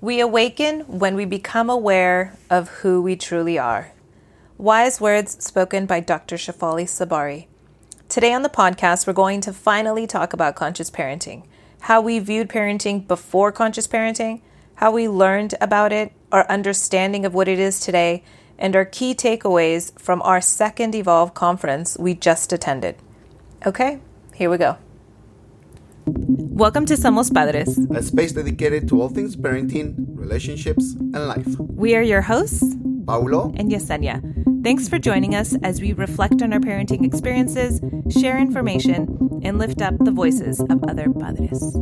We awaken when we become aware of who we truly are. Wise words spoken by Dr. Shefali Tsabary. Today on the podcast, we're going to finally talk about conscious parenting, how we viewed parenting before conscious parenting, how we learned about it, our understanding of what it is today, and our key takeaways from our second Evolve conference we just attended. Okay, here we go. Welcome to Somos Padres. a space dedicated to all things parenting, relationships, and life. We are your hosts, Paulo, and Yesenia. Thanks for joining us as we reflect on our parenting experiences, share information, and lift up the voices of other padres.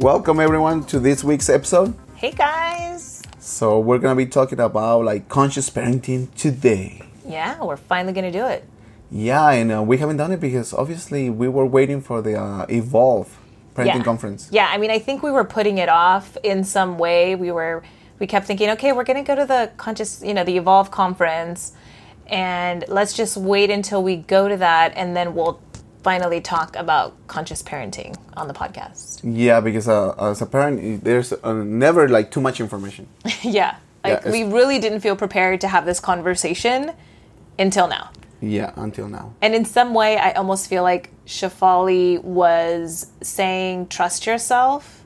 Welcome everyone to this week's episode. Hey guys! So we're gonna be talking about like conscious parenting today. Yeah, we're finally gonna do it. Yeah, and uh, we haven't done it because obviously we were waiting for the uh, Evolve parenting yeah. conference. Yeah, I mean, I think we were putting it off in some way. We were, we kept thinking, okay, we're gonna go to the conscious, you know, the Evolve conference, and let's just wait until we go to that, and then we'll finally talk about conscious parenting on the podcast. Yeah, because uh, as a parent, there's uh, never like too much information. yeah, like it's- we really didn't feel prepared to have this conversation until now. Yeah, until now. And in some way, I almost feel like Shefali was saying, "Trust yourself."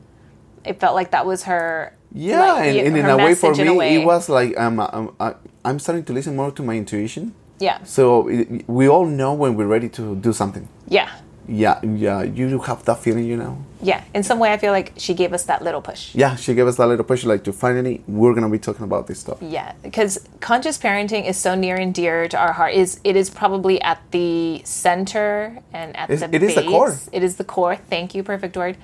It felt like that was her. Yeah, like, and, and in a way, for me, way. it was like um, uh, I'm starting to listen more to my intuition. Yeah, So it, we all know when we're ready to do something. yeah, Yeah, yeah, you have that feeling, you know. yeah. In some way, I feel like she gave us that little push. Yeah, she gave us that little push, like to finally we're gonna be talking about this stuff. Yeah, because conscious parenting is so near and dear to our heart. is It is probably at the center and at It's- the it is the core. It is the core. Thank you, perfect word.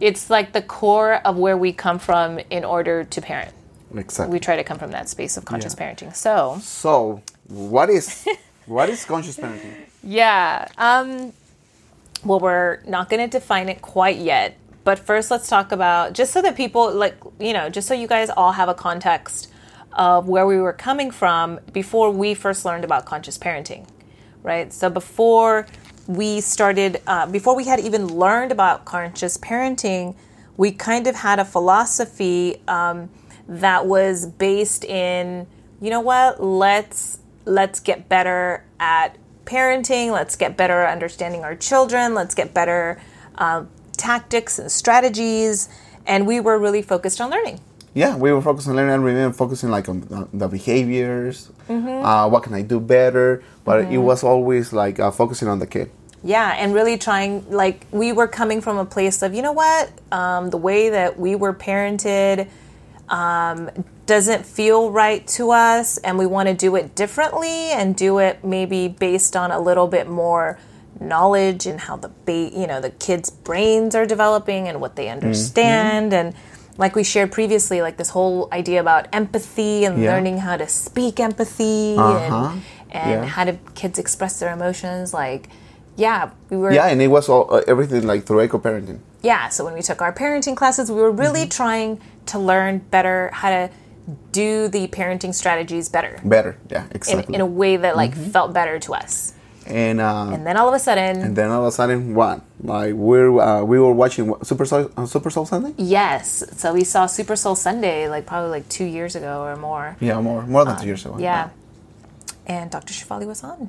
It's like the core of where we come from in order to parent. Exactly. We try to come from that space of conscious Yeah. parenting. So so, what is what is conscious parenting? Yeah. Um, well, we're not going to define it quite yet. But first, let's talk about just so that people, like, you know, just so you guys all have a context of where we were coming from before we first learned about conscious parenting, right? So before we started, uh, before we had even learned about conscious parenting, we kind of had a philosophy um, that was based in, you know what? Let's let's get better at parenting. Let's get better at understanding our children. Let's get better uh, tactics and strategies. And we were really focused on learning. Yeah, we were focused on learning and we were focusing like on the- the behaviors. Mm-hmm. Uh, what can I do better? But it was always like uh, focusing on the kid. Yeah, and really trying, like, we were coming from a place of, you know what, um, the way that we were parented um, doesn't feel right to us, and we want to do it differently and do it maybe based on a little bit more knowledge and how the ba- you know the kids' brains are developing and what they understand and like we shared previously like this whole idea about empathy and Yeah. learning how to speak empathy Uh-huh. and and Yeah. how do kids express their emotions like yeah we were Yeah, and it was all uh, everything like through Echo parenting. yeah so when we took our parenting classes we were really Mm-hmm. trying to learn better how to do the parenting strategies better Better, yeah, in, exactly. in a way that like Mm-hmm. felt better to us and uh, and then all of a sudden And then all of a sudden, what? Like we're uh, we were watching Super Soul uh, Super Soul Sunday. yes so we saw super soul sunday like probably like two years ago or more Yeah, more more than two years ago. Uh, yeah and dr shefali was on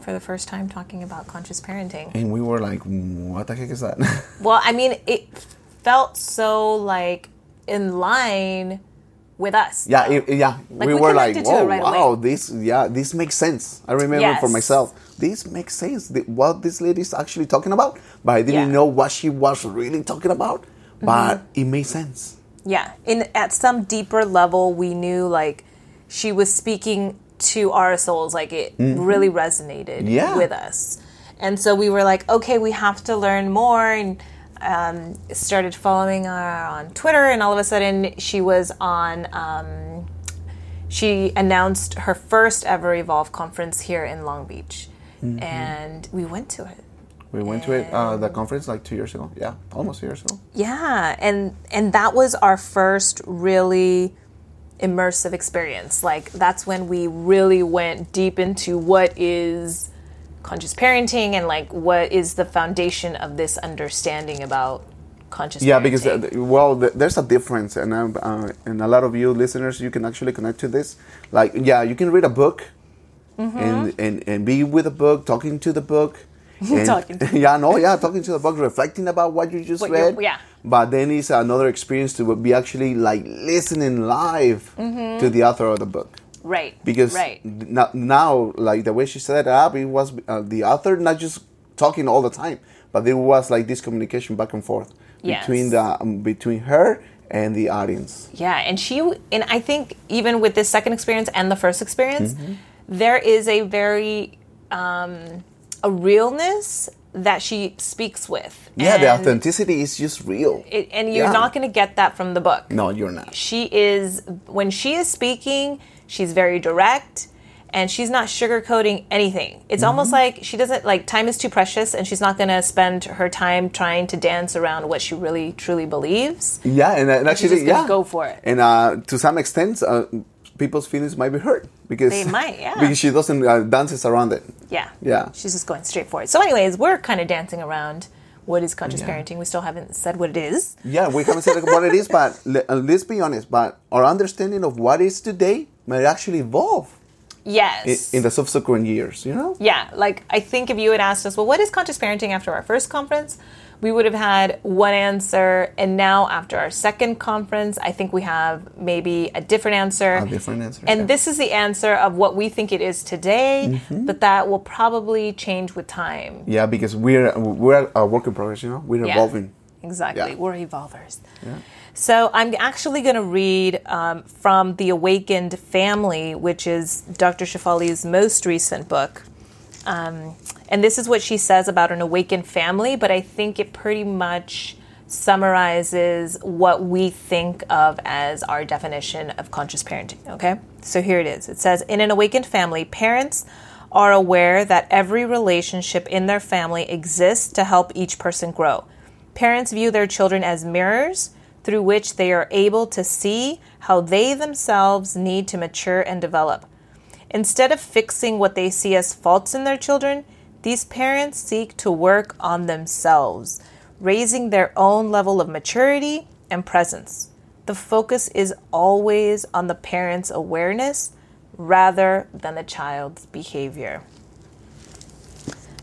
for the first time talking about conscious parenting And we were like, what the heck is that? well i mean it felt so like in line with us yeah, it, yeah. Like, we, we were like, connected to it whoa, right wow, away. this yeah, this makes sense. I remember for myself, this makes sense. The, what this lady is actually talking about, but I didn't Yeah. Mm-hmm. know what she was really talking about. But it made sense. Yeah, in at some deeper level, we knew like she was speaking to our souls, like it really resonated Mm-hmm. Yeah. with us, and so we were like, okay, we have to learn more, and um, started following her on Twitter, and all of a sudden she was on. Um, she announced her first ever Evolve conference here in Long Beach. and we went to it. We went to it uh, the conference like two years ago. Yeah, almost two years ago. Yeah, and and that was our first really immersive experience. Like that's when we really went deep into what is conscious parenting and like what is the foundation of this understanding about conscious Yeah, parenting. because uh, well, th- there's a difference, and um, uh, and a lot of you listeners, you can actually connect to this. Like, yeah, you can read a book, Mm-hmm. and, and and be with a book, talking to the book. and- Talking yeah, no, yeah, talking to the book, reflecting about what you just What read. yeah. But then it's another experience to be actually like listening live to the author of the book. Right because right now, now like the way she set it up it was uh, the author not just talking all the time but there was like this communication back and forth Yes. between the um, between her and the audience Yeah, and she and I think even with this second experience and the first experience, Mm-hmm. there is a very um, a realness that she speaks with. yeah the authenticity is just real it- and you're Yeah. not going to get that from the book. no you're not She is when she is speaking, she's very direct and she's not sugarcoating anything. It's Mm-hmm. almost like she doesn't like time is too precious and she's not going to spend her time trying to dance around what she really truly believes. yeah and, and actually yeah go for it. and uh, to some extent uh, people's feelings might be hurt because They might, yeah. because she doesn't uh, dances around it Yeah. Yeah. She's just going straight for it. So, anyways, we're kind of dancing around what is conscious Yeah. parenting. We still haven't said what it is. Yeah, we haven't said what it is, but uh, let's be honest. But our understanding of what is today might actually evolve Yes. in the subsequent years. You know? yeah. Like, I think if you had asked us, well, what is conscious parenting after our first conference? We would have had one answer. And now, after our second conference, I think we have maybe a different answer. A different answer, And yeah. this is the answer of what we think it is today, Mm-hmm. but that will probably change with time. Yeah, because we're we're a work in progress. You know, we're Yeah. evolving. Exactly. Yeah. We're evolvers. So I'm actually going to read um, from The Awakened Family, which is Dr. Shefali's most recent book. Um, and this is what she says about an awakened family, but I think it pretty much summarizes what we think of as our definition of conscious parenting. Okay? So here it is it says In an awakened family, parents are aware that every relationship in their family exists to help each person grow. Parents view their children as mirrors through which they are able to see how they themselves need to mature and develop. Instead of fixing what they see as faults in their children, these parents seek to work on themselves, raising their own level of maturity and presence. The focus is always on the parent's awareness rather than the child's behavior.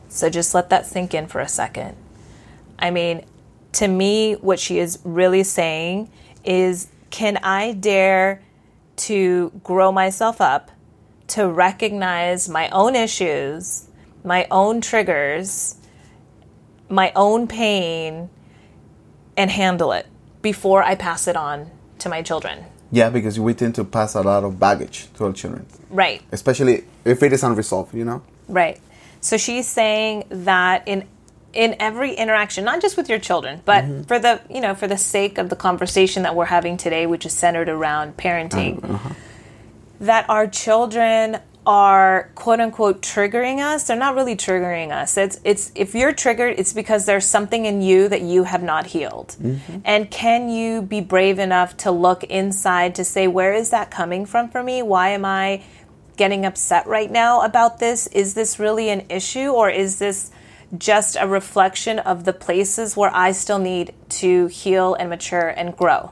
So just let that sink in for a second. I mean, to me, what she is really saying is can I dare to grow myself up, to recognize my own issues, my own triggers, my own pain, and handle it before I pass it on to my children? Yeah, because we tend to pass a lot of baggage to our children, Right. especially if it is unresolved. You know? Right. So she's saying that in in every interaction, not just with your children, but mm-hmm. for the you know for the sake of the conversation that we're having today, which is centered around parenting, uh-huh. Uh-huh. that our children are quote unquote triggering us. They're not really triggering us. It's it's if you're triggered, it's because there's something in you that you have not healed. Mm-hmm. And can you be brave enough to look inside to say, where is that coming from for me? Why am I getting upset right now about this? Is this really an issue or is this just a reflection of the places where I still need to heal and mature and grow?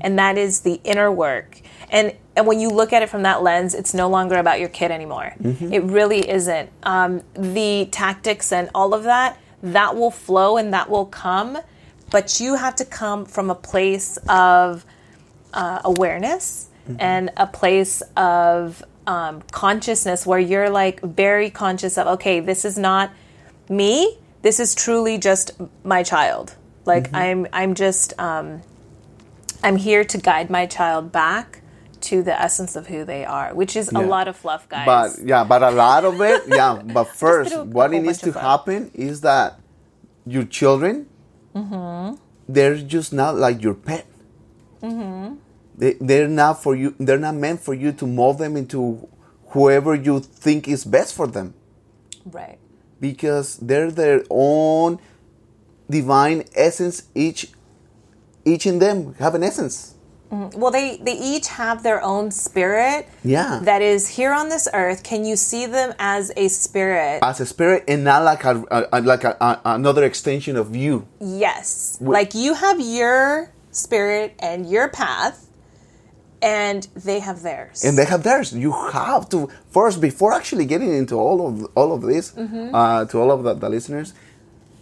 And that is the inner work. And and when you look at it from that lens, it's no longer about your kid anymore. It really isn't. Um, the tactics and all of that, that will flow and that will come, but you have to come from a place of uh, awareness and a place of um, consciousness where you're like very conscious of okay this is not me this is truly just my child like i'm i'm just um, i'm here to guide my child back to the essence of who they are which is a lot of fluff guys But yeah, but a lot of it, yeah. But first, a what it needs to happen is that your children, Mm-hmm. they're just not like your pet. Mm-hmm. They, they're not for you. They're not meant for you to mold them into whoever you think is best for them. Right. Because they're their own divine essence each each in them have an essence mm-hmm. Well, they they each have their own spirit. Yeah. That is here on this earth. Can you see them as a spirit? as a spirit and not like a, a, a- like a, a, another extension of you yes. Like you have your spirit and your path, and they have theirs. and they have theirs you have to first before actually getting into all of all of this Mm-hmm. uh, to all of the, the listeners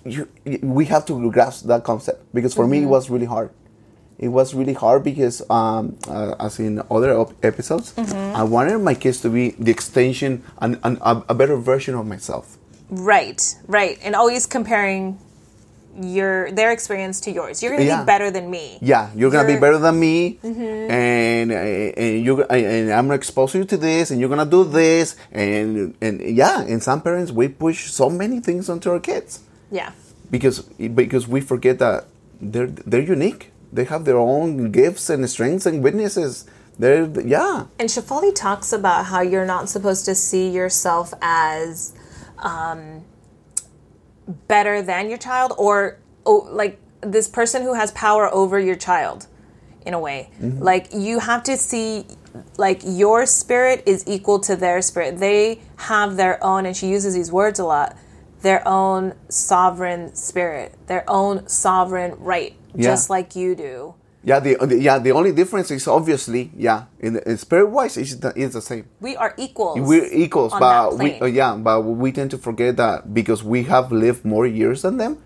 you, we have to grasp that concept because for Mm-hmm. me it was really hard it was really hard because um, uh, as in other op- episodes Mm-hmm. i wanted my kids to be the extension and, and a, a better version of myself right. Right. And always comparing your their experience to yours. You're to Yeah. be better than me. Yeah, you're gonna be better than me, Mm-hmm. and and you and I'm gonna expose you to this, and you're gonna do this, and and yeah, and some parents we push so many things onto our kids Yeah. because because we forget that they're they're unique. They have their own gifts and strengths and weaknesses. They're yeah, And Shefali talks about how you're not supposed to see yourself as um, better than your child or oh, like this person who has power over your child in a way. Mm-hmm. Like you have to see like your spirit is equal to their spirit. They have their own and she uses these words a lot. Their own sovereign spirit, their own sovereign right, Yeah. just like you do. Yeah. The, the yeah the only difference is obviously yeah in, in spirit wise it's the, it's the same. We are equals. we're equals, but we uh, yeah, but we tend to forget that because we have lived more years than them.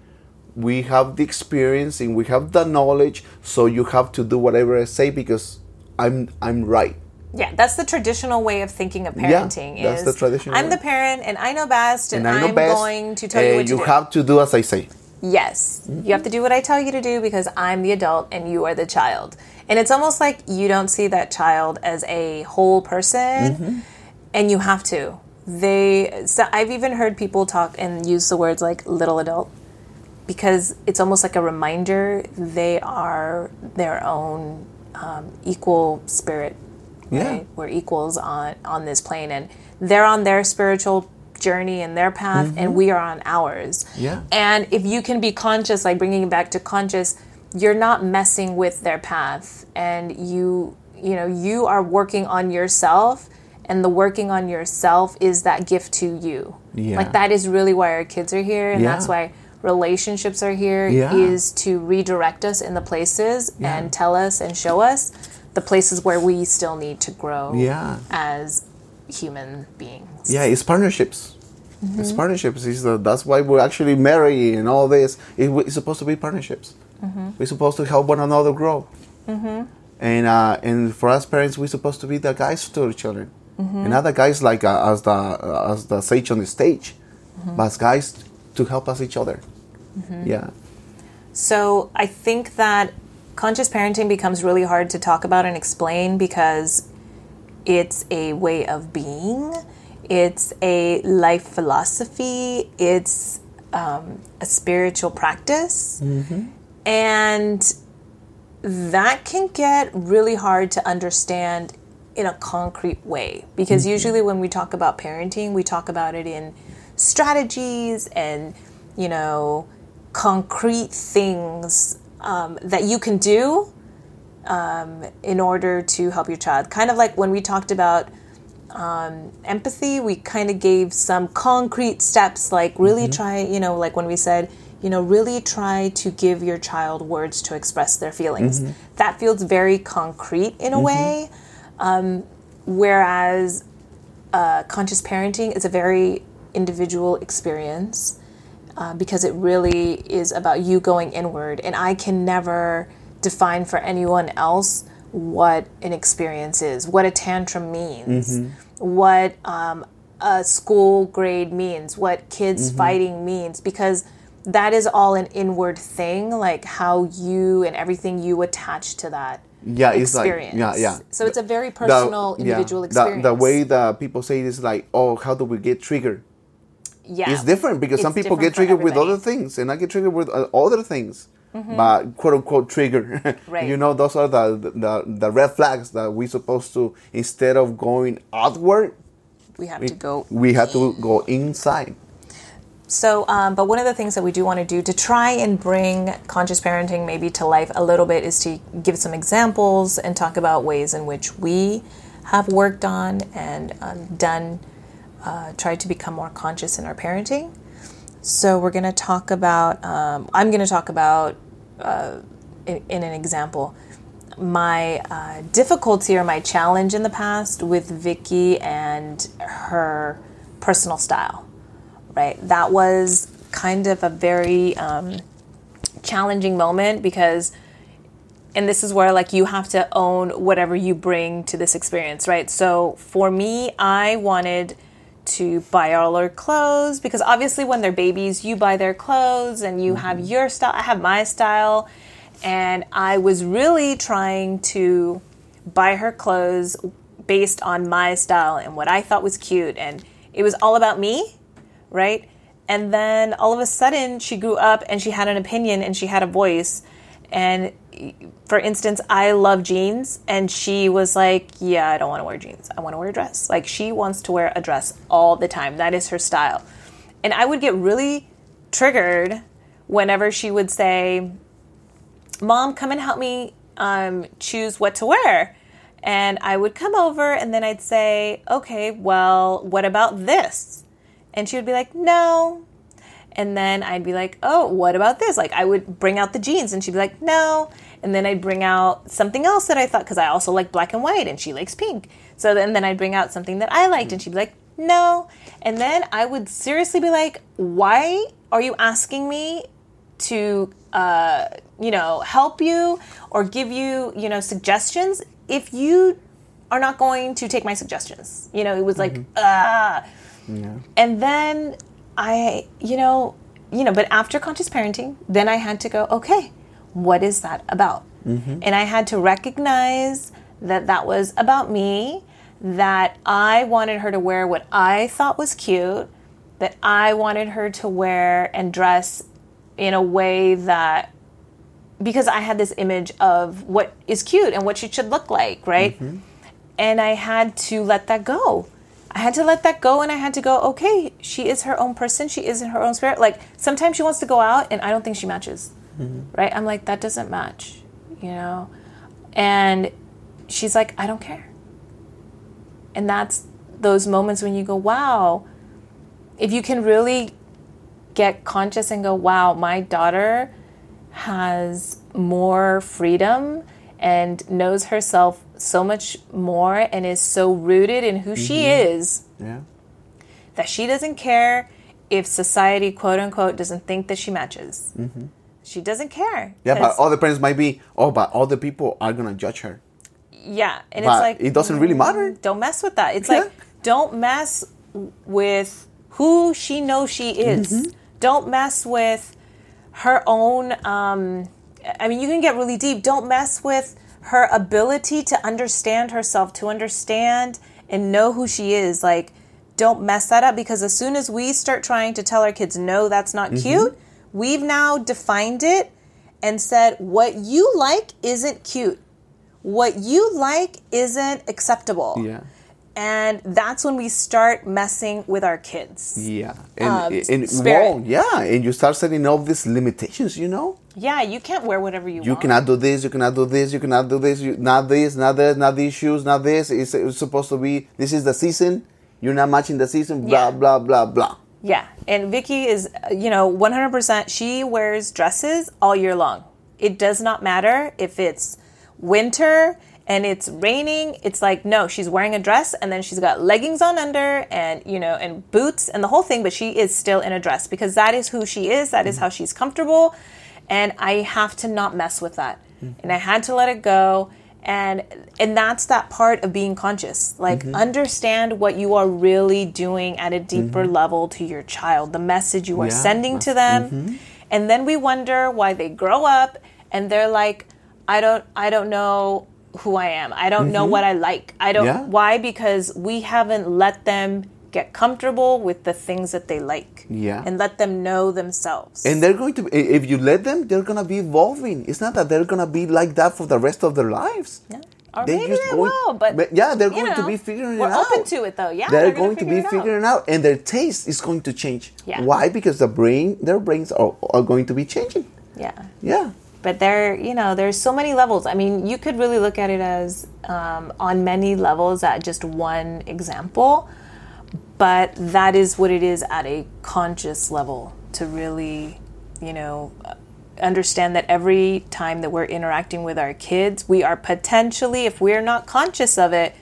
We have the experience and we have the knowledge, so you have to do whatever I say because I'm I'm right. Yeah, that's the traditional way of thinking of parenting. Yeah, that's is the traditional I'm way. the parent and I know best, and, And I best. going to tell you what to do. you have to do as I say. Yes, you have to do what I tell you to do because I'm the adult and you are the child. And it's almost like you don't see that child as a whole person, Mm-hmm. and you have to. They, so I've even heard people talk and use the words like little adult because it's almost like a reminder they are their own um, equal spirit. Yeah. Right? We're equals on on this plane, and they're on their spiritual journey and their path, and we are on ours. Mm-hmm. Yeah. And if you can be conscious, like bringing it back to conscious, you're not messing with their path, and you you know you are working on yourself. And the working on yourself is that gift to you. Yeah. Like that is really why our kids are here, and Yeah. that's why relationships are here Yeah. is to redirect us in the places and tell us and show us the places where we still need to grow Yeah. as human beings. Yeah, it's partnerships. Mm-hmm. It's partnerships. It's the, that's why we're actually married and all this. It, it's supposed to be partnerships. Mm-hmm. We're supposed to help one another grow. And uh, and for us parents, we're supposed to be the guys to our children, Mm-hmm. and not the guys like uh, as the uh, as the sage on the stage, Mm-hmm. but as guys to help us each other. Yeah. So I think that conscious parenting becomes really hard to talk about and explain because it's a way of being, it's a life philosophy, it's um, a spiritual practice. And that can get really hard to understand in a concrete way. Because usually when we talk about parenting, we talk about it in strategies and, you know, concrete things um, that you can do um, in order to help your child. Kind of like when we talked about um, empathy, we kind of gave some concrete steps, like really try, you know, like when we said, you know, really try to give your child words to express their feelings. That feels very concrete in a way. Um, whereas uh, conscious parenting is a very individual experience uh, because it really is about you going inward. And I can never define for anyone else what an experience is, what a tantrum means, what um, a school grade means, what kids fighting means, because that is all an inward thing, like how you and everything you attach to that Yeah, it's like experience. yeah, yeah. So it's a very personal, yeah, individual the- experience. The, way that people say is like, oh, how do we get triggered? yeah. It's different because some people get triggered with other things, and I get triggered with uh, other things. But quote unquote trigger, Right. you know, those are the, the the red flags that we're supposed to instead of going outward, We have to go. we have to go inside. So, um, but one of the things that we do want to do to try and bring conscious parenting maybe to life a little bit is to give some examples and talk about ways in which we have worked on and um, done, uh, tried to become more conscious in our parenting. So, we're going to talk about, um, I'm going to talk about, uh, in, in, an example, my uh, difficulty or my challenge in the past with Vicky and her personal style right? That was kind of a very um, challenging moment because, and this is where like you have to own whatever you bring to this experience, right? So for me, I wanted to buy all her clothes because obviously when they're babies, you buy their clothes and you have mm-hmm. your style. I have my style. And I was really trying to buy her clothes based on my style and what I thought was cute. And it was all about me right? And then all of a sudden, she grew up and she had an opinion and she had a voice. And for instance, I love jeans, and she was like, Yeah, I don't want to wear jeans. I want to wear a dress. Like, she wants to wear a dress all the time. That is her style. And I would get really triggered whenever she would say, Mom, come and help me um, choose what to wear. And I would come over, and then I'd say, Okay, well, what about this? And she would be like, no. And then I'd be like, oh, what about this? Like, I would bring out the jeans and she'd be like, no. And then I'd bring out something else that I thought, because I also like black and white and she likes pink. So then, then I'd bring out something that I liked and she'd be like, no. And then I would seriously be like, why are you asking me to, uh, you know, help you or give you, you know, suggestions if you are not going to take my suggestions? You know, it was like, ah. Mm-hmm. Yeah. And then I, you know, you know, but after conscious parenting, then I had to go, okay, what is that about? Mm-hmm. And I had to recognize that that was about me, that I wanted her to wear what I thought was cute, that I wanted her to wear and dress in a way that because I had this image of what is cute and what she should look like, right? Mm-hmm. And I had to let that go. I had to let that go and I had to go, okay, she is her own person. She is in her own spirit. Like sometimes she wants to go out and I don't think she matches. Mm-hmm. Right? I'm like, that doesn't match, you know? And she's like, I don't care. And that's those moments when you go, wow, if you can really get conscious and go, wow, my daughter has more freedom and knows herself so much more and is so rooted in who mm-hmm. she is yeah. that she doesn't care if society, quote unquote, doesn't think that she matches. Mm-hmm. She doesn't care. Yeah, but all the parents might be, oh, but all the people are going to judge her. Yeah. And but it's like, it doesn't really matter. Mm, don't mess with that. It's yeah. like, don't mess with who she knows she is. Mm-hmm. Don't mess with her own. Um, I mean, you can get really deep. Don't mess with her ability to understand herself, to understand and know who she is. Like, don't mess that up because as soon as we start trying to tell our kids, no, that's not mm-hmm. cute, we've now defined it and said, what you like isn't cute. What you like isn't acceptable. Yeah. And that's when we start messing with our kids. Yeah. And, um, and wrong. Yeah. And you start setting up these limitations, you know? Yeah, you can't wear whatever you, you want. You cannot do this, you cannot do this, you cannot do this, you, not this, not this, not these shoes, not this. It's, it's supposed to be, this is the season, you're not matching the season, blah, yeah. blah, blah, blah. Yeah, and Vicky is, you know, 100%, she wears dresses all year long. It does not matter if it's winter and it's raining. It's like, no, she's wearing a dress and then she's got leggings on under and, you know, and boots and the whole thing, but she is still in a dress because that is who she is, That is mm. how she's comfortable and I have to not mess with that. Mm-hmm. And I had to let it go and and that's that part of being conscious like mm-hmm. understand what you are really doing at a deeper mm-hmm. level to your child the message you are yeah. sending to them mm-hmm. and then we wonder why they grow up and they're like i don't i don't know who i am i don't know mm-hmm. what i like i don't yeah. why because we haven't let them get comfortable with the things that they like. Yeah. And let them know themselves. And they're going to, if you let them, they're going to be evolving. It's not that they're going to be like that for the rest of their lives. Yeah. Or they're maybe just they going- will, but yeah, they're going to be figuring it out. we're open to it, though. Yeah, they're, they're going to be it out. figuring out, and their taste is going to change. Yeah. Why? Because the brain, their brains are, are going to be changing. Yeah. Yeah. but there you know there's so many levels i mean you could really look at it as um, on many levels at just one example but that is what it is at a conscious level to really you know understand that every time that we're interacting with our kids we are potentially if we're not conscious of it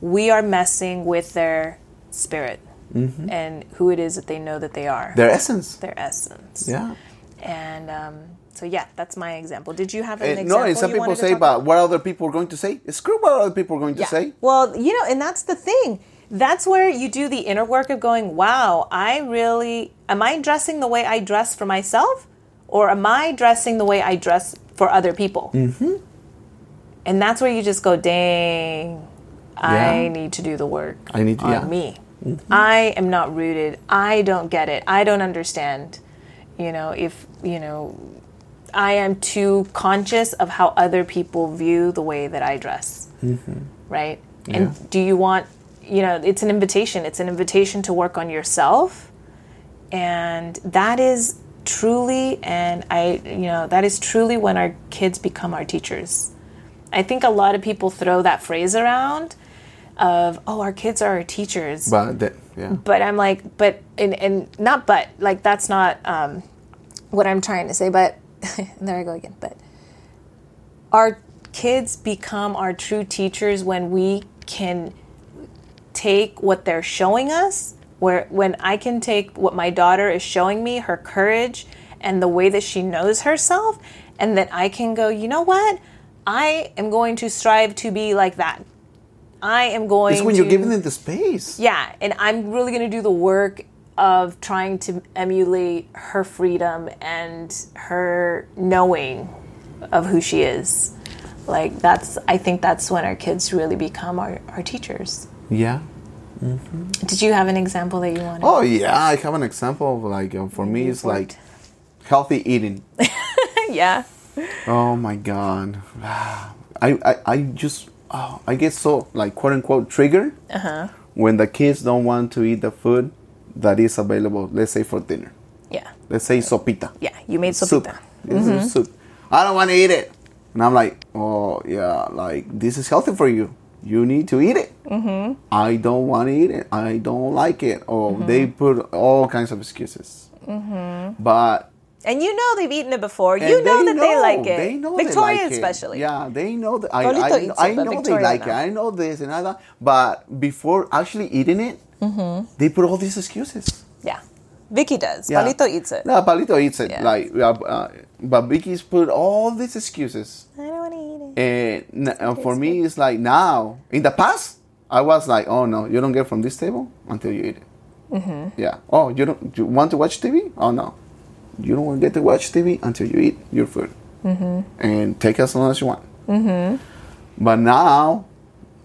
we are messing with their spirit and who it is that they know that they are Their essence. their essence Yeah. and um, so yeah, that's my example. Did you have an And, example? no, some you people say, but what other people are going to say? Screw what other people are going to Yeah. say. Well, you know, and that's the thing. That's where you do the inner work of going, wow, I really, am I dressing the way I dress for myself? Or am I dressing the way I dress for other people? Mm-hmm. And that's where you just go, dang, I Yeah. need to do the work I need to- on yeah. Mm-hmm. me. I am not rooted. I don't get it. I don't understand. You know, if, you know, I am too conscious of how other people view the way that I dress. Right? Yeah. And do you want, you know, it's an invitation. It's an invitation to work on yourself. And that is truly, and I, you know, that is truly when our kids become our teachers. I think a lot of people throw that phrase around of, oh, our kids are our teachers But that, yeah. but I'm like, but and and not but like that's not um, what I'm trying to say. But there I go again. But our kids become our true teachers when we can take what they're showing us. Where when I can take what my daughter is showing me, her courage and the way that she knows herself, and that I can go, you know what? I am going to strive to be like that. I am going. To. It's when to, you're giving them the space. yeah, and I'm really going to do the work of trying to emulate her freedom and her knowing of who she is. Like that's I think that's when our kids really become our, our teachers. Yeah. Did you have an example that you wanted? Oh yeah, I have an example of like uh, for me it's like healthy eating. yeah. Oh my god, I I, I just oh, I get so like quote unquote triggered Uh-huh. when the kids don't want to eat the food that is available. Let's say for dinner. Yeah. Let's say sopita. Yeah, you made Soup. sopita. This is soup. I don't want to eat it. And I'm like, oh yeah, like this is healthy for you. You need to eat it. Mm-hmm. I don't want to eat it. I don't like it. Or Mm-hmm. they put all kinds of excuses. Mm-hmm. But And you know they've eaten it before. You know that they like it. They know Victoria they like it. especially. Yeah, they know that. I, I, I it, but know Victoria they like it. I know this and that. But before actually eating it, Mm-hmm. they put all these excuses. Yeah. Vicky does. Yeah. Palito eats it. No, Palito eats it. Yeah. Like, uh, uh, but Vicky's put all these excuses. I And uh, for me, it's like now. In the past, I was like, "Oh no, you don't get from this table until you eat it." Mm-hmm. Yeah. Oh, you don't you want to watch TV? Oh no, you don't want to get to watch TV until you eat your food. Mm-hmm. And take as long as you want. Mm-hmm. But now,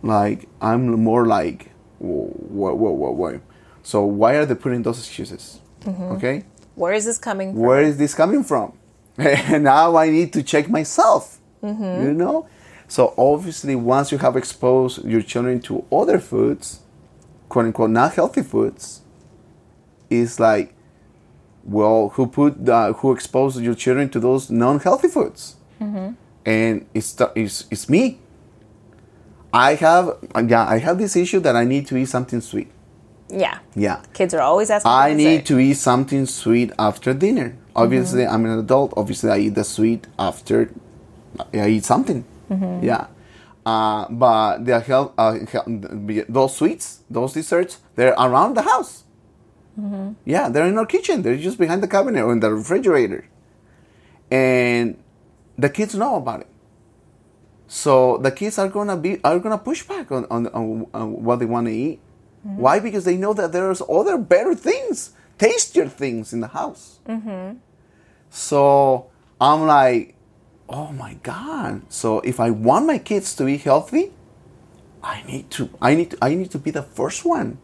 like, I'm more like, whoa, whoa, whoa, whoa. So why are they putting those excuses? Okay. Where is this coming from? Where is this coming from? And now I need to check myself. Mm-hmm. You know? So obviously, once you have exposed your children to other foods, quote unquote, not healthy foods, it's like, well, who put the, who exposed your children to those non-healthy foods? Mm-hmm. And it's, it's it's me. I have yeah I have this issue that I need to eat something sweet. Yeah. Yeah. Kids are always asking. I need to eat something sweet after dinner. Obviously, mm-hmm. I'm an adult. Obviously, I eat the sweet after I eat something. Yeah. Uh, but the health, uh, hel- those sweets, those desserts, they're around the house. Yeah, they're in our kitchen. They're just behind the cabinet or in the refrigerator. And the kids know about it. So the kids are gonna be are gonna push back on, on, on, on what they want to eat. Why? Because they know that there's other better things, tastier things in the house. So I'm like, oh my god! So if I want my kids to be healthy, I need to I need to, I need to be the first one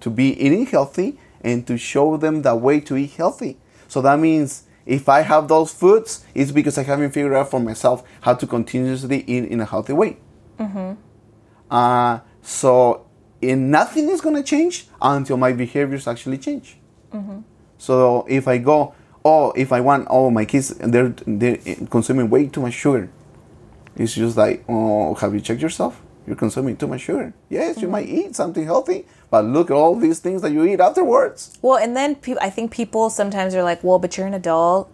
to be eating healthy and to show them the way to eat healthy. So that means if I have those foods, it's because I haven't figured out for myself how to continuously eat in a healthy way. Uh, so, and nothing is going to change until my behaviors actually change. So if I go, oh, if I want, oh, my kids, they're, they're consuming way too much sugar. It's just like, oh, have you checked yourself? You're consuming too much sugar. Yes, you mm. might eat something healthy, but look at all these things that you eat afterwards. Well, and then pe- I think people sometimes are like, well, but you're an adult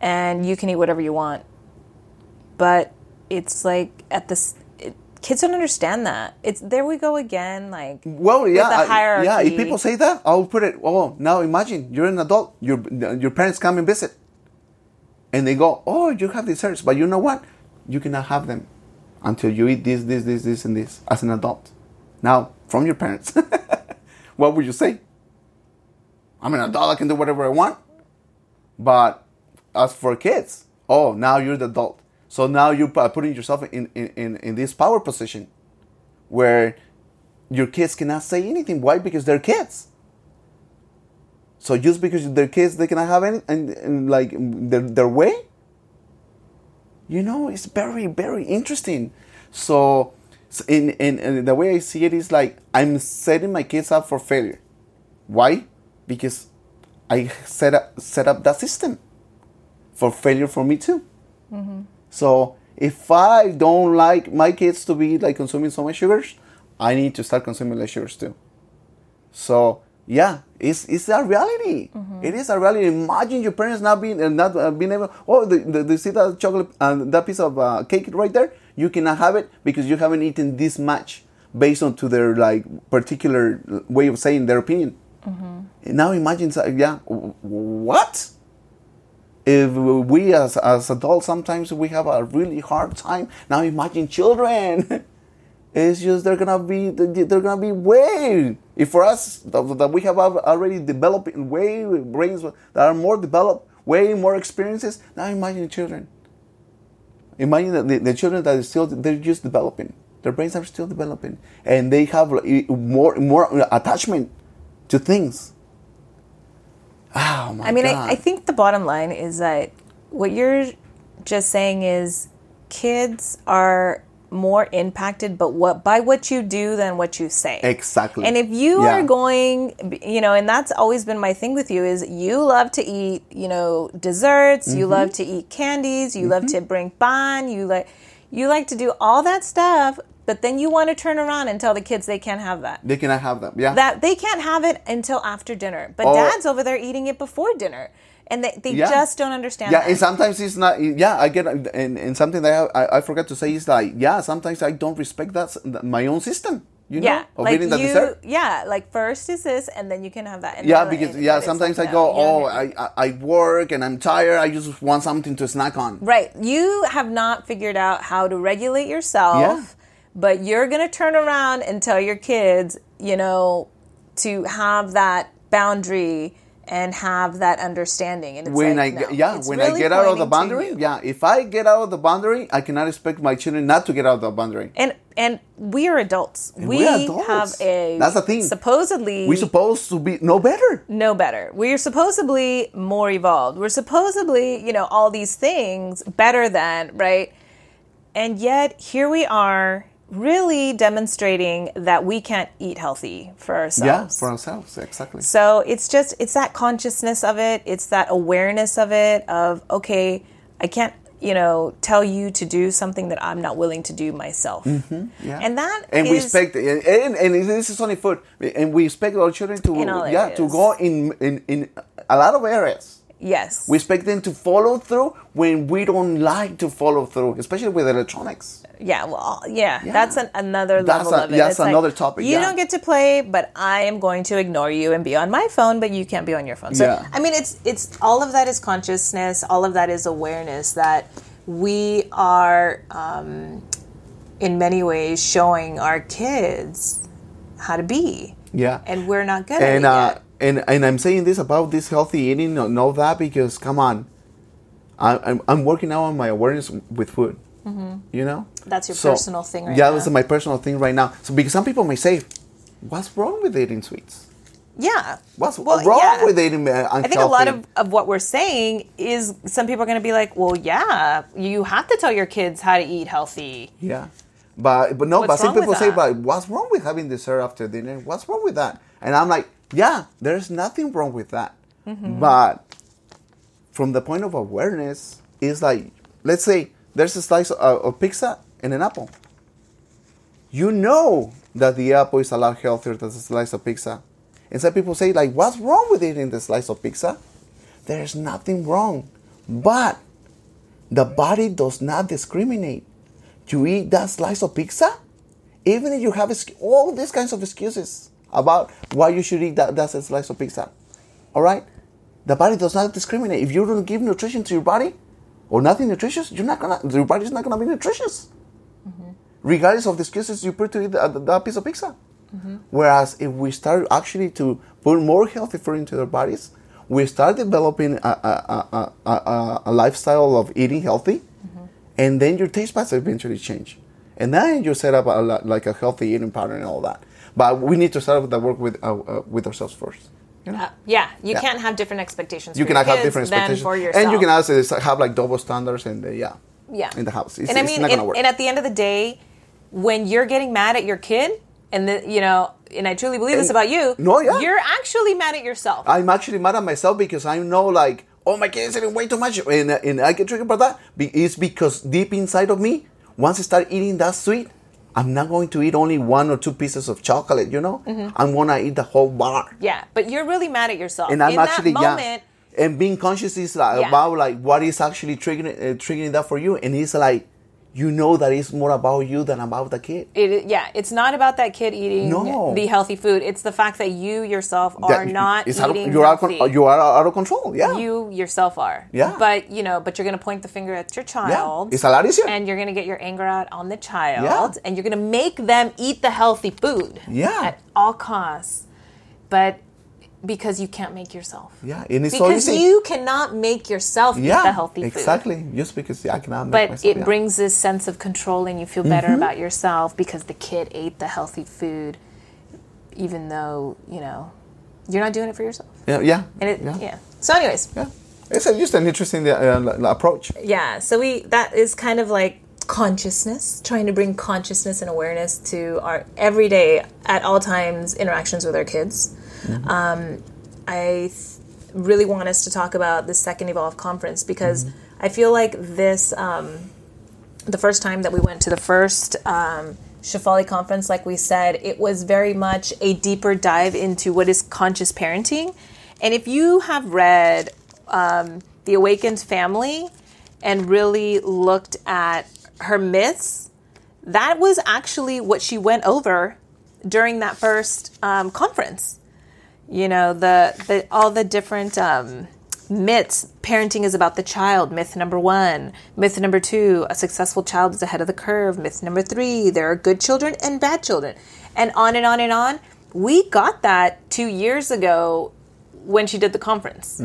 and you can eat whatever you want. But it's like at this, kids don't understand that. It's there we go again. Like, Well, yeah, the I- yeah. If people say that, I'll put it. Oh, now imagine you're an adult. Your your parents come and visit, and they go, "Oh, you have desserts, but you know what? You cannot have them until you eat this, this, this, this, and this as an adult." Now, from your parents, what would you say? I'm an adult. I can do whatever I want. But as for kids, oh, now you're the adult. So now you're putting yourself in, in, in, this power position where your kids cannot say anything. Why? Because they're kids. So just because they're kids, they cannot have any and, and like their, their way. You know, it's very very interesting. So, in, in in the way I see it is like I'm setting my kids up for failure. Why? Because I set up set up that system for failure for me too. Mm-hmm. So if I don't like my kids to be like consuming so much sugars, I need to start consuming less sugars too. So yeah, it's it's a reality. It is a reality. Imagine your parents not being uh, not uh, being able. Oh, the, the, the see that chocolate and that piece of uh, cake right there. You cannot have it because you haven't eaten this much based on to their like particular way of saying their opinion. Now imagine, yeah, what? If we as, as adults sometimes we have a really hard time. Now imagine children. It's just they're gonna be they're gonna be way if for us that we have already developed way brains that are more developed way more experiences. Now imagine children. Imagine that the, the children that are still they're just developing. Their brains are still developing. And they have eh, more more attachment to things oh my I mean. I, I think the bottom line is that what you're just saying is kids are more impacted, but what by what you do than what you say. Exactly. And if you Yeah. are going, you know, and that's always been my thing with you is you love to eat, you know, desserts. You Mm-hmm. love to eat candies. You love to bring pan. You like, you like to do all that stuff. But then you want to turn around and tell the kids they can't have that. They cannot have them. Yeah. That they can't have it until after dinner. But dad's over there eating it before dinner. And they, they Yeah. just don't understand yeah, that. and sometimes it's not. Yeah, I get, and, and something that I, I forgot to say is like, yeah, sometimes I don't respect that my own system. You know, yeah, like you, yeah, like first is this, and then you can have that. And Yeah, because and- yeah, sometimes like, I go, don't oh, I I work and I'm tired. I just want something to snack on. Right. You have not figured out how to regulate yourself, Yeah. But you're going to turn around and tell your kids, you know, to have that boundary and have that understanding. And it's When like, I no. yeah, when I get out of the boundary, yeah, if I get out of the boundary, I cannot expect my children not to get out of the boundary. And and we are adults. we we're adults. have a That's the thing. Supposedly, We're supposed to be no better. No better. We're supposedly more evolved. We're supposedly, you know, all these things better than, right? And yet here we are really demonstrating that we can't eat healthy for ourselves. Yeah, for ourselves, exactly. so it's just it's that consciousness of it, it's that awareness of it of okay, I can't, you know, tell you to do something that I'm not willing to do myself. Mm-hmm, yeah. And that and we expect and, and, and this is only food and we expect our children to yeah to go in, in in a lot of areas Yes. we expect them to follow through when we don't like to follow through especially with electronics Yeah, well, yeah, Yeah. that's an, another That's level a- of it. that's It's like, another topic, You yeah. don't get to play, but I am going to ignore you and be on my phone, but you can't be on your phone. So, Yeah. I mean, it's it's all of that is consciousness. All of that is awareness that we are, um, in many ways, showing our kids how to be, yeah and we're not good and at it uh. And and i'm saying this about this healthy eating and all that because come on I, I'm, I'm working now on my awareness with food you know Mm-hmm. That's your personal thing right yeah now. this is my personal thing right now so because some people may say what's wrong with eating sweets Yeah. what's Well, wrong yeah. with eating uh, I think a lot of, of what we're saying is some people are going to be like, well, yeah, you have to tell your kids how to eat healthy. Yeah. But but no, What's but some people say, but what's wrong with having dessert after dinner? What's wrong with that? And I'm like, yeah, there's nothing wrong with that. Mm-hmm. But from the point of awareness, it's like, let's say there's a slice of, of pizza and an apple. You know that the apple is a lot healthier than the slice of pizza. And some people say, like, what's wrong with eating the slice of pizza? There's nothing wrong. But the body does not discriminate. You eat that slice of pizza, even if you have all these kinds of excuses about why you should eat that, that slice of pizza. All right? The body does not discriminate. If you don't give nutrition to your body or nothing nutritious, you're not gonna. Your body's not gonna be nutritious, mm-hmm. regardless of the excuses you put to eat that, uh, that piece of pizza. Mm-hmm. Whereas if we start actually to put more healthy food into our bodies, we start developing a, a, a, a, a, a lifestyle of eating healthy, mm-hmm. and then your taste buds eventually change, and then you set up a, li- like a healthy eating pattern and all that. But we need to start with the work with uh, uh, with ourselves first. You know? Uh, yeah, you Yeah. can't have different expectations. you cannot have different expectations, for yourself. and you can also have like double standards, and uh, yeah, yeah in the house. It's, and I mean, and, and at the end of the day, when you're getting mad at your kid, and the, you know, and I truly believe this about you, No, yeah. you're actually mad at yourself. I'm actually mad at myself because I know like, oh my kid is eating way too much, and, uh, and I get triggered by that. It's because deep inside of me, once I start eating that sweet, I'm not going to eat only one or two pieces of chocolate. You know, Mm-hmm. I'm gonna eat the whole bar. yeah, but you're really mad at yourself. And I'm In actually that moment, yeah. And being conscious is like, Yeah. about like what is actually triggering uh, triggering that for you, and it's like, you know that it's more about you than about the kid. it, yeah, it's not about that kid eating No. the healthy food. It's the fact that you yourself are That- not it's out of- eating you're out, healthy. of, you are out of control. Yeah. you yourself are. Yeah. But you know, but you're gonna point the finger at your child. It's a lot easier. And you're gonna get your anger out on the child. Yeah. And you're gonna make them eat the healthy food. Yeah. At all costs. But because you can't make yourself. yeah, and it's so Because easy. you cannot make yourself yeah, eat the healthy food. exactly. Just because I cannot make But myself, it yeah. brings this sense of control and you feel better Mm-hmm. about yourself because the kid ate the healthy food, even though, you know, you're not doing it for yourself. Yeah, yeah, And it, yeah, yeah. So, anyways, yeah. It's a, just an interesting uh, approach. yeah so we that is kind of like consciousness trying to bring consciousness and awareness to our everyday at all times interactions with our kids um, i th- really want us to talk about the second evolve conference because i feel like this um, the first time that we went to the first um, Shefali conference, like we said, it was very much a deeper dive into what is conscious parenting. And if you have read um, The Awakened Family and really looked at her myths, that was actually what she went over during that first um, conference. You know, the, the all the different um, myths. Parenting is about the child. Myth number one. Myth number two: a successful child is ahead of the curve. Myth number three: there are good children and bad children, and on and on and on. We got that two years ago when she did the conference.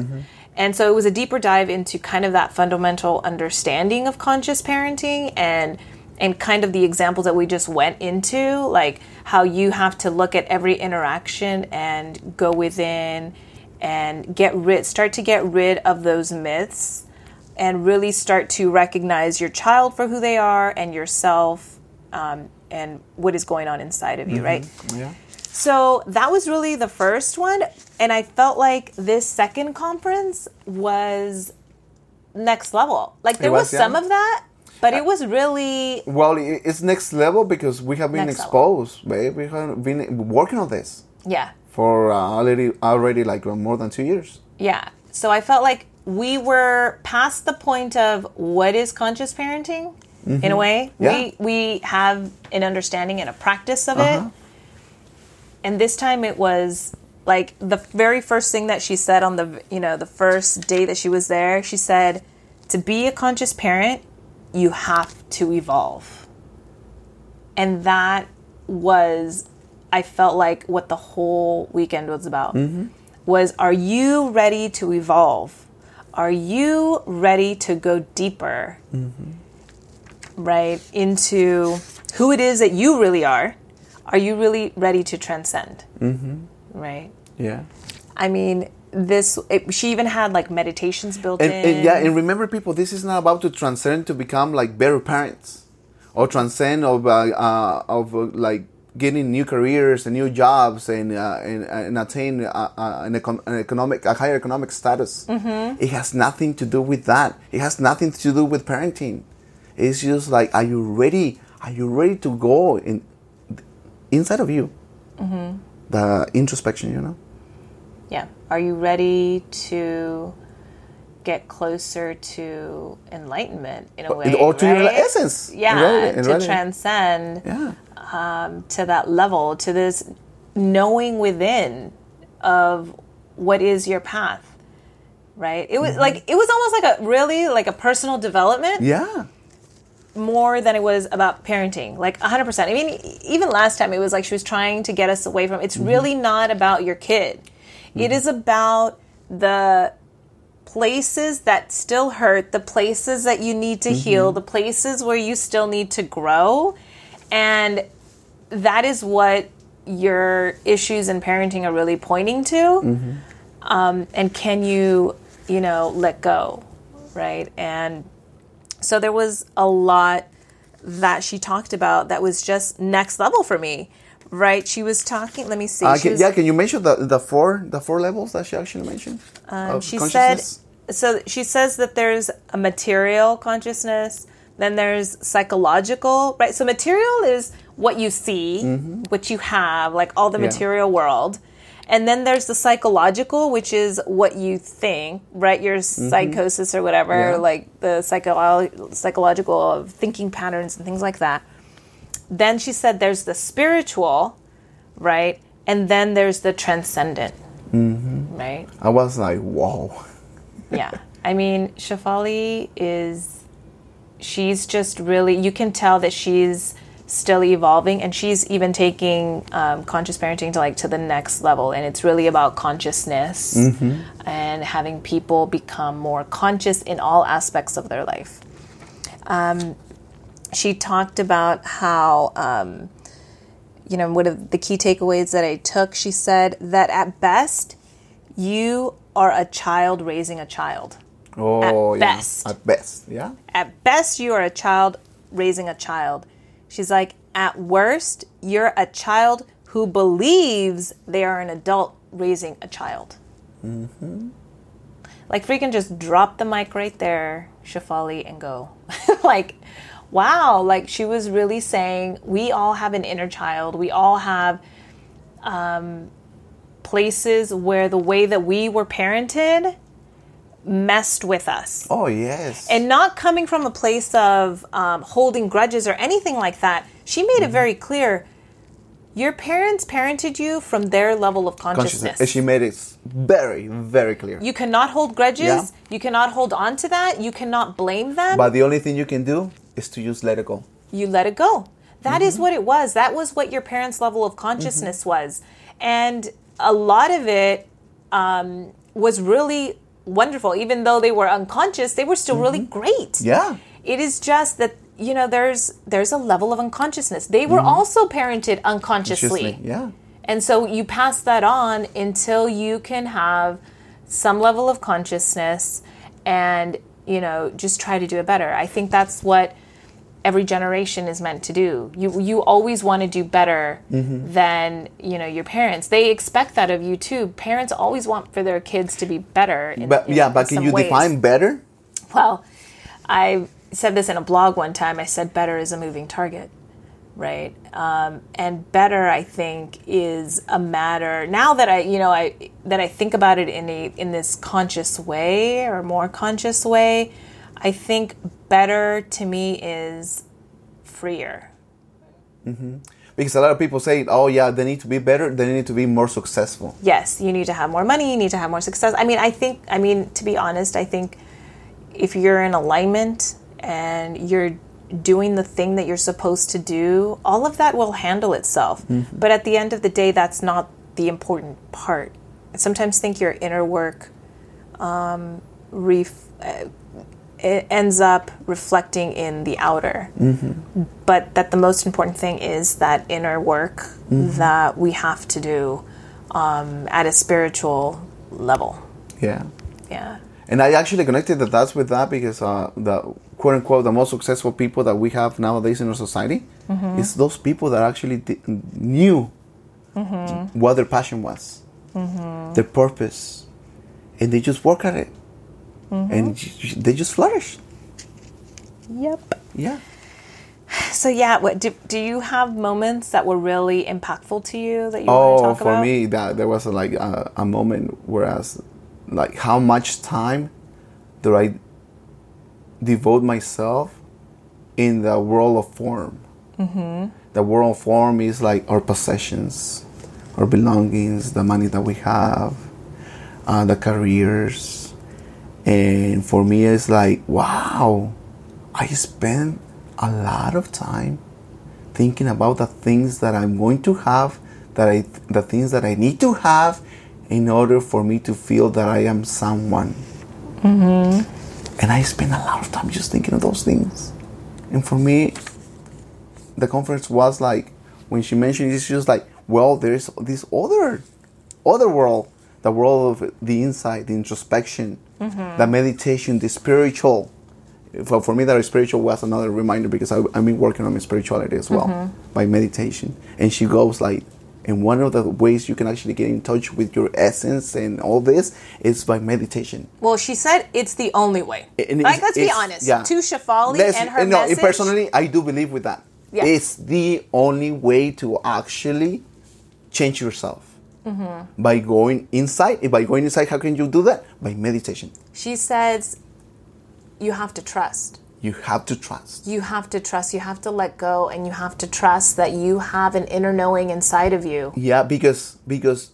And so it was a deeper dive into kind of that fundamental understanding of conscious parenting and and kind of the examples that we just went into, like how you have to look at every interaction and go within and get rid start to get rid of those myths and really start to recognize your child for who they are and yourself um, and what is going on inside of you, right? Yeah. So that was really the first one. And I felt like this second conference was next level. Like there was, was, yeah. some of that, but it was really Well, it's next level because we have been Next exposed, babe. We have been working on this yeah. for uh, already already like uh, more than two years. Yeah. So I felt like we were past the point of what is conscious parenting in a way. Mm-hmm. Yeah. We we have an understanding and a practice of Uh-huh. it. And this time it was like the very first thing that she said on the you know the first day that she was there, she said to be a conscious parent, you have to evolve. And that was I felt like what the whole weekend was about mm-hmm. was are you ready to evolve? Are you ready to go deeper? Mm-hmm. Right? Into who it is that you really are. Are you really ready to transcend? Mm-hmm. Right? Yeah. I mean, this it, she even had like meditations built And, in. and yeah, and remember, people, this is not about to transcend to become like better parents or transcend of uh, uh, of uh, like getting new careers and new jobs and uh, and, and attain uh, uh, an, econ- an economic a higher economic status. It has nothing to do with that. It has nothing to do with parenting. It's just like, are you ready? Are you ready to go in inside of you? The introspection, you know. Yeah. Are you ready to get closer to enlightenment in a way? or to your essence. Yeah, to transcend Yeah. um, to that level, to this knowing within of what is your path. Right? It was Mm-hmm. like it was almost like a really like a personal development Yeah. more than it was about parenting. Like 100%. I mean, even last time it was like she was trying to get us away from it's really not about your kid. It is about the places that still hurt, the places that you need to heal, the places where you still need to grow. And that is what your issues in parenting are really pointing to. Um, and can you, you know, let go, right? And so there was a lot that she talked about that was just next level for me, right? She was talking. Let me see. Uh, can, was- yeah, can you mention the, the four the four levels that she actually mentioned? Um, she said so she says that there's a material consciousness then there's psychological right so material is what you see what you have like all the Mm-hmm. Yeah. material world and then there's the psychological which is what you think right your psychosis or whatever Mm-hmm. Yeah. like the psycho- psychological of thinking patterns and things like that then she said there's the spiritual right and then there's the transcendent Mm-hmm. right I was like, whoa. yeah. I mean, Shefali is she's just really you can tell that she's still evolving and she's even taking um, conscious parenting to like to the next level and it's really about consciousness and having people become more conscious in all aspects of their life um, she talked about how um, you know one of the key takeaways that i took she said that at best you are a child raising a child Oh, At yeah. best. At best, yeah. at best you are a child raising a child she's like at worst you're a child who believes they are an adult raising a child Mm-hmm. like freaking just drop the mic right there shefali and go like wow like she was really saying we all have an inner child we all have um, places where the way that we were parented messed with us Oh yes. and not coming from a place of um, holding grudges or anything like that. She made Mm-hmm. it very clear. Your parents parented you from their level of consciousness. consciousness. And she made it very, very clear. you cannot hold grudges. Yeah. You cannot hold on to that. You cannot blame them. but the only thing you can do is to just let it go. you let it go. That is Mm-hmm. what it was. That was what your parents' level of consciousness was. And a lot of it um, was really wonderful. Even though they were unconscious, they were still really great. Mm-hmm. Yeah. It is just that you know there's there's a level of unconsciousness. They were also parented unconsciously. Yeah. And so you pass that on until you can have some level of consciousness and, you know, just try to do it better. I think that's what every generation is meant to do. You you always want to do better Mm-hmm. than, you know, your parents. They expect that of you too. Parents always want for their kids to be better. In, But in- yeah, but can you ways. define better? Well, I said this in a blog one time. I said better is a moving target, right? Um, and better, I think, is a matter. Now that I, you know, I that I think about it in a in this conscious way or more conscious way, I think better to me is freer. Because a lot of people say, "Oh yeah, they need to be better. They need to be more successful." yes, you need to have more money, you need to have more success. I mean, I think, I mean, to be honest, I think if you're in alignment and you're doing the thing that you're supposed to do, all of that will handle itself. But at the end of the day, that's not the important part. I sometimes think your inner work um, ref- uh, it ends up reflecting in the outer. But that the most important thing is that inner work that we have to do um, at a spiritual level. Yeah. Yeah. And I actually connected the dots with that because uh, the quote unquote the most successful people that we have nowadays in our society Mm-hmm. is those people that actually di- knew Mm-hmm. what their passion was, their purpose, and they just work at it, Mm-hmm. and they just flourish. Yep. Yeah. So yeah, what do, do you have moments that were really impactful to you that you want to Oh, talk for about? me, that there was like a, a moment whereas, like, how much time do I devote myself in the world of form? Mm-hmm. The world of form is like our possessions, our belongings, the money that we have, uh, the careers, and for me, it's like, wow, I spend a lot of time thinking about the things that I'm going to have, that I, the things that I need to have, in order for me to feel that I am someone. Mm-hmm. And I spend a lot of time just thinking of those things. And for me, the conference was like when she mentioned it, it's just like, well, there's this other, other world, the world of the insight, the introspection, Mm-hmm. the meditation, the spiritual. For, for me, that spiritual was another reminder because I, I've been working on my spirituality as well mm-hmm. by meditation. And she goes like, and one of the ways you can actually get in touch with your essence and all this is by meditation. Well, she said it's the only way. And like, let's be honest. yeah. To Shefali Let's- and her no, message. personally, I do believe with that. Yeah. It's the only way to actually change yourself. Mm-hmm. By going inside, by going inside, how can you do that? By meditation. she says you have to trust. You have to trust. You have to trust. You have to let go, and you have to trust that you have an inner knowing inside of you. Yeah, because because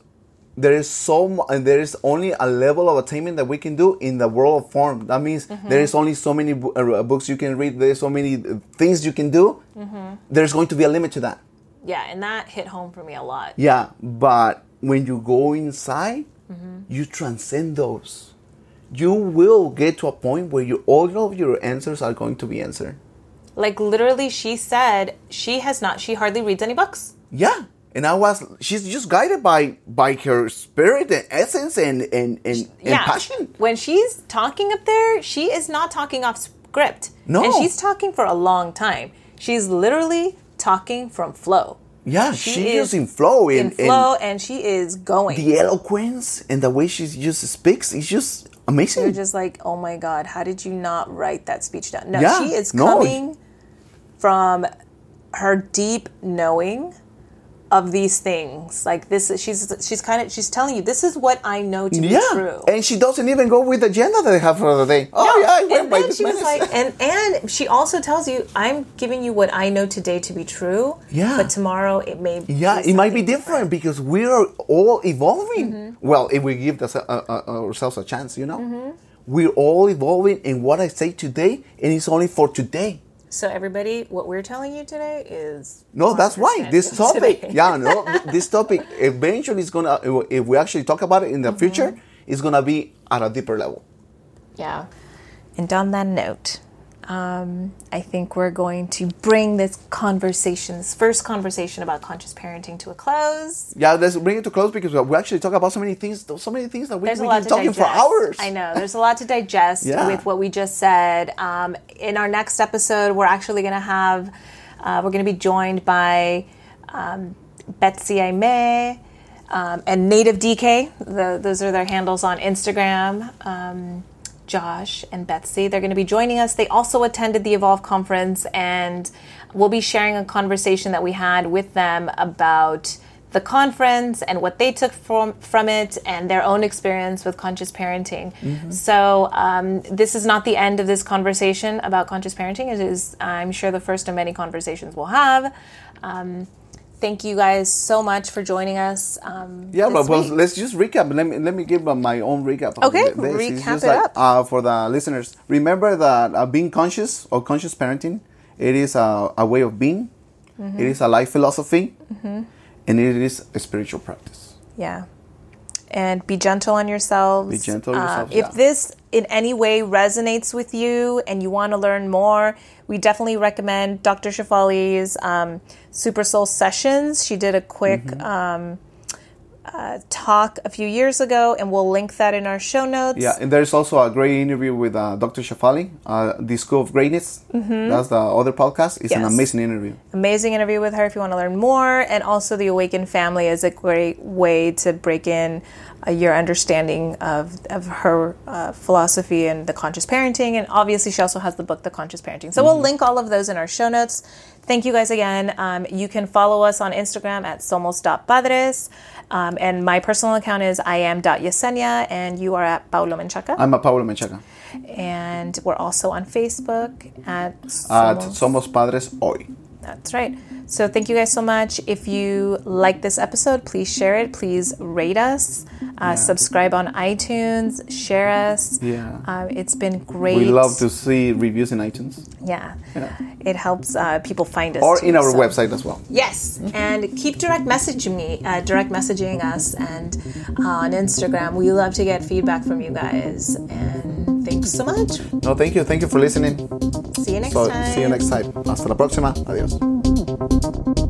there is so and there is only a level of attainment that we can do in the world of form. That means Mm-hmm. there is only so many uh, books you can read. There's so many uh, things you can do. Mm-hmm. There's going to be a limit to that. Yeah, and that hit home for me a lot. Yeah, but when you go inside, Mm-hmm. you transcend those. You will get to a point where you, all of your answers are going to be answered. Like literally, she said she has not. She hardly reads any books. Yeah, and I was. She's just guided by by her spirit and essence and and and, and yeah. passion. When she's talking up there, she is not talking off script. No. And she's talking for a long time. She's literally talking from flow. Yeah, She she's is just in flow and, in flow, and, she is going. the eloquence and the way she just speaks is just amazing. You're just like, oh my god, how did you not write that speech down? No, Yeah, she is no. coming from her deep knowing of these things. Like this, is she's she's kind of she's telling you this is what I know to yeah, be true. and she doesn't even go with the agenda that they have for the day. Oh No, yeah, I went and by then this she was like, and and she also tells you, I'm giving you what I know today to be true. Yeah. but tomorrow it may. Yeah, it might be something different because we are all evolving. Mm-hmm. Well, if we give the, uh, uh, ourselves a chance, you know, Mm-hmm. we're all evolving. And what I say today, and it's only for today. So everybody, what we're telling you today is No, that's right. This topic, today. yeah, no, this topic eventually is gonna. If we actually talk about it in the future, mm-hmm. it's gonna be at a deeper level. Yeah. And on that note, um, I think we're going to bring this conversation, this first conversation about conscious parenting, to a close. Yeah, let's bring it to close because we actually talk about so many things, so many things that we There's a we can talking digest. for hours. I know. There's a lot to digest Yeah. with what we just said. Um, in our next episode, we're actually going to have, uh, we're going to be joined by um, Betsy Aime um, and Native DK. The, those are their handles on Instagram. Josh and Betsy. They're going to be joining us. They also attended the Evolve conference, and we'll be sharing a conversation that we had with them about the conference and what they took from from it and their own experience with conscious parenting. So um, this is not the end of this conversation about conscious parenting. It is, I'm sure, the first of many conversations we'll have. Um, thank you guys so much for joining us. Um, Yeah, but well, let's just recap. Let me let me give uh, my own recap. Okay. Recap it like, up. Uh, for the listeners. Remember that uh, being conscious or conscious parenting, it is a, a way of being. Mm-hmm. It is a life philosophy, and it is a spiritual practice. Yeah. And be gentle on yourselves. Be gentle on Um, yourselves, if yeah. this in any way resonates with you and you want to learn more, we definitely recommend Dr. Shefali's um, Super Soul Sessions. She did a quick Mm-hmm. um, uh, talk a few years ago, and we'll link that in our show notes. Yeah, and there's also a great interview with uh, Dr. Shefali, uh, the School of Greatness. That's the other podcast. It's an amazing interview. Amazing interview with her if you want to learn more. And also, the Awakened Family is a great way to break in uh, your understanding of, of her uh, philosophy and the conscious parenting. And obviously, she also has the book, The Conscious Parenting. So, we'll link all of those in our show notes. Thank you guys again. Um, you can follow us on Instagram at somos.padres. Um, and my personal account is I am.yesenia, and you are at Paulo Menchaca. I'm a Pablo Menchaca. and we're also on Facebook at At Somos- Somos Padres Hoy. That's right. So thank you guys so much. If you like this episode, please share it. Please rate us. Uh, Subscribe on iTunes. Share us. Yeah. Uh, it's been great. We love to see reviews in iTunes Yeah. Yeah. It helps uh, people find us. or too, in our so- website as well. Yes, and keep direct messaging me, uh, direct messaging us, and uh, on Instagram. We love to get feedback from you guys. And thanks so much. No, thank you. Thank you for listening. See you next So, time. see you next time. Hasta la próxima. Adiós. Thank you.